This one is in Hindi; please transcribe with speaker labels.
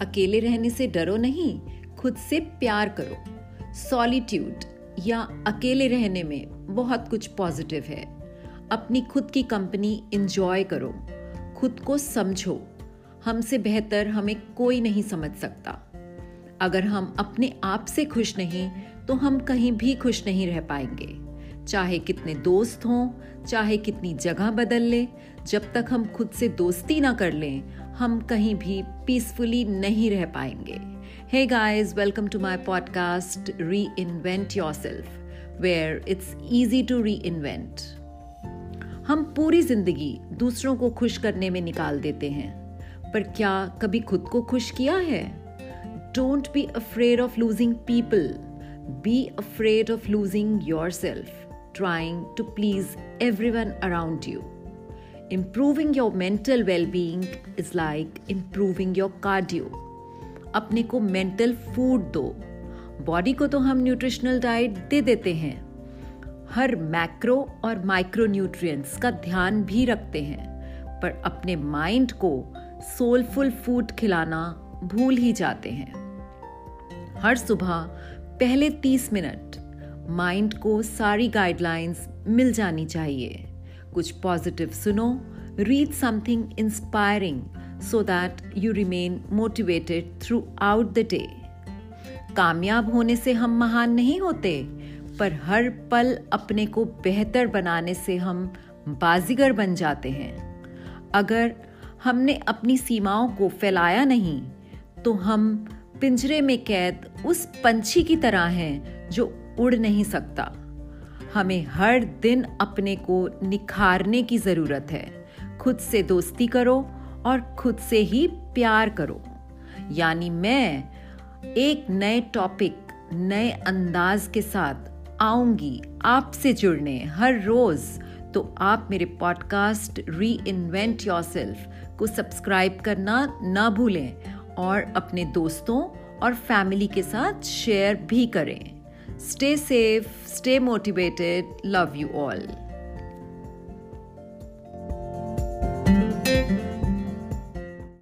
Speaker 1: अकेले रहने से डरो नहीं, खुद से प्यार करो। सॉलिट्यूड या अकेले रहने में बहुत कुछ पॉजिटिव है। अपनी खुद की कंपनी इंजॉय करो। खुद को समझो। हमसे बेहतर हमें कोई नहीं समझ सकता। अगर हम अपने आप से खुश नहीं तो हम कहीं भी खुश नहीं रह पाएँगे। चाहे कितने दोस्त हों, चाहे कितनी जगह बदल ले, जब तक हम खुद से दोस्ती ना कर लें, हम कहीं भी पीसफुली नहीं रह पाएँगे। Hey guys welcome to my podcast reinvent yourself where it's easy to reinvent हम पूरी ज़िंदगी दूसरों को खुश करने में निकाल देते हैं, पर क्या कभी खुद को खुश किया है? Don't be afraid of losing people be afraid of losing yourself trying to please everyone around you. Improving your mental well being is like improving your cardio. अपने को मेंटल फ़ूड दो बॉडी को तो हम न्यूट्रिशनल डाइट दे देते हैं हर मैक्रो और माइक्रो न्यूट्रिएंट्स का ध्यान भी रखते हैं पर अपने माइंड को सोलफुल फ़ूड खिलाना भूल ही जाते हैं हर सुबह पहले 30 मिनट माइंड को सारी गाइडलाइंस मिल जानी चाहिए। कुछ पॉजिटिव सुनो read something inspiring so that you remain motivated throughout the day कामयाब होने से हम महान नहीं होते, पर हर पल अपने को बेहतर बनाने से हम बाजीगर बन जाते हैं। अगर हमने अपनी सीमाओं को फैलाया नहीं तो हम पिंजरे में कैद उस पंछी की तरह हैं जो उड़ नहीं सकता। हमें हर दिन अपने को निखारने की ज़रूरत है। खुद से दोस्ती करो और खुद से ही प्यार करो। यानी मैं एक नए टॉपिक नए अंदाज के साथ आऊँगी आपसे जुड़ने हर रोज। तो आप मेरे podcast reinvent yourself को सब्सक्राइब करना ना भूलें और अपने दोस्तों और फैमिली के साथ शेयर भी करें। Stay safe, stay motivated. Love you all.